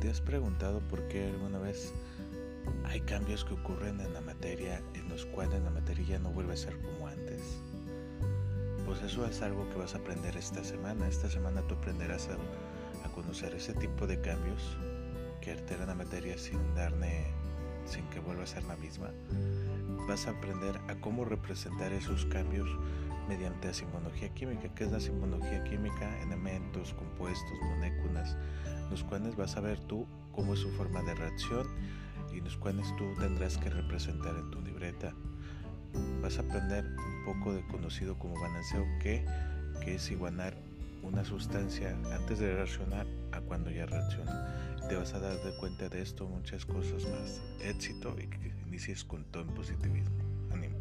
¿Te has preguntado por qué alguna vez hay cambios que ocurren en la materia en los cuales la materia ya no vuelve a ser como antes? Pues eso es algo que vas a aprender esta semana. Esta semana tú aprenderás a, conocer ese tipo de cambios que alteran la materia sin darle, sin que vuelva a ser la misma. Vas a aprender a cómo representar esos cambios mediante la simbología química. ¿Qué es la simbología química? Elementos, compuestos, moléculas, los cuales vas a ver tú cómo es su forma de reacción y los cuales tú tendrás que representar en tu libreta. Vas a aprender un poco de conocido como balanceo que, que es igualar una sustancia antes de reaccionar a cuando ya reacciona. Te vas a dar de cuenta de esto muchas cosas más. Éxito y que Inicies con todo el positivismo. Ánimo.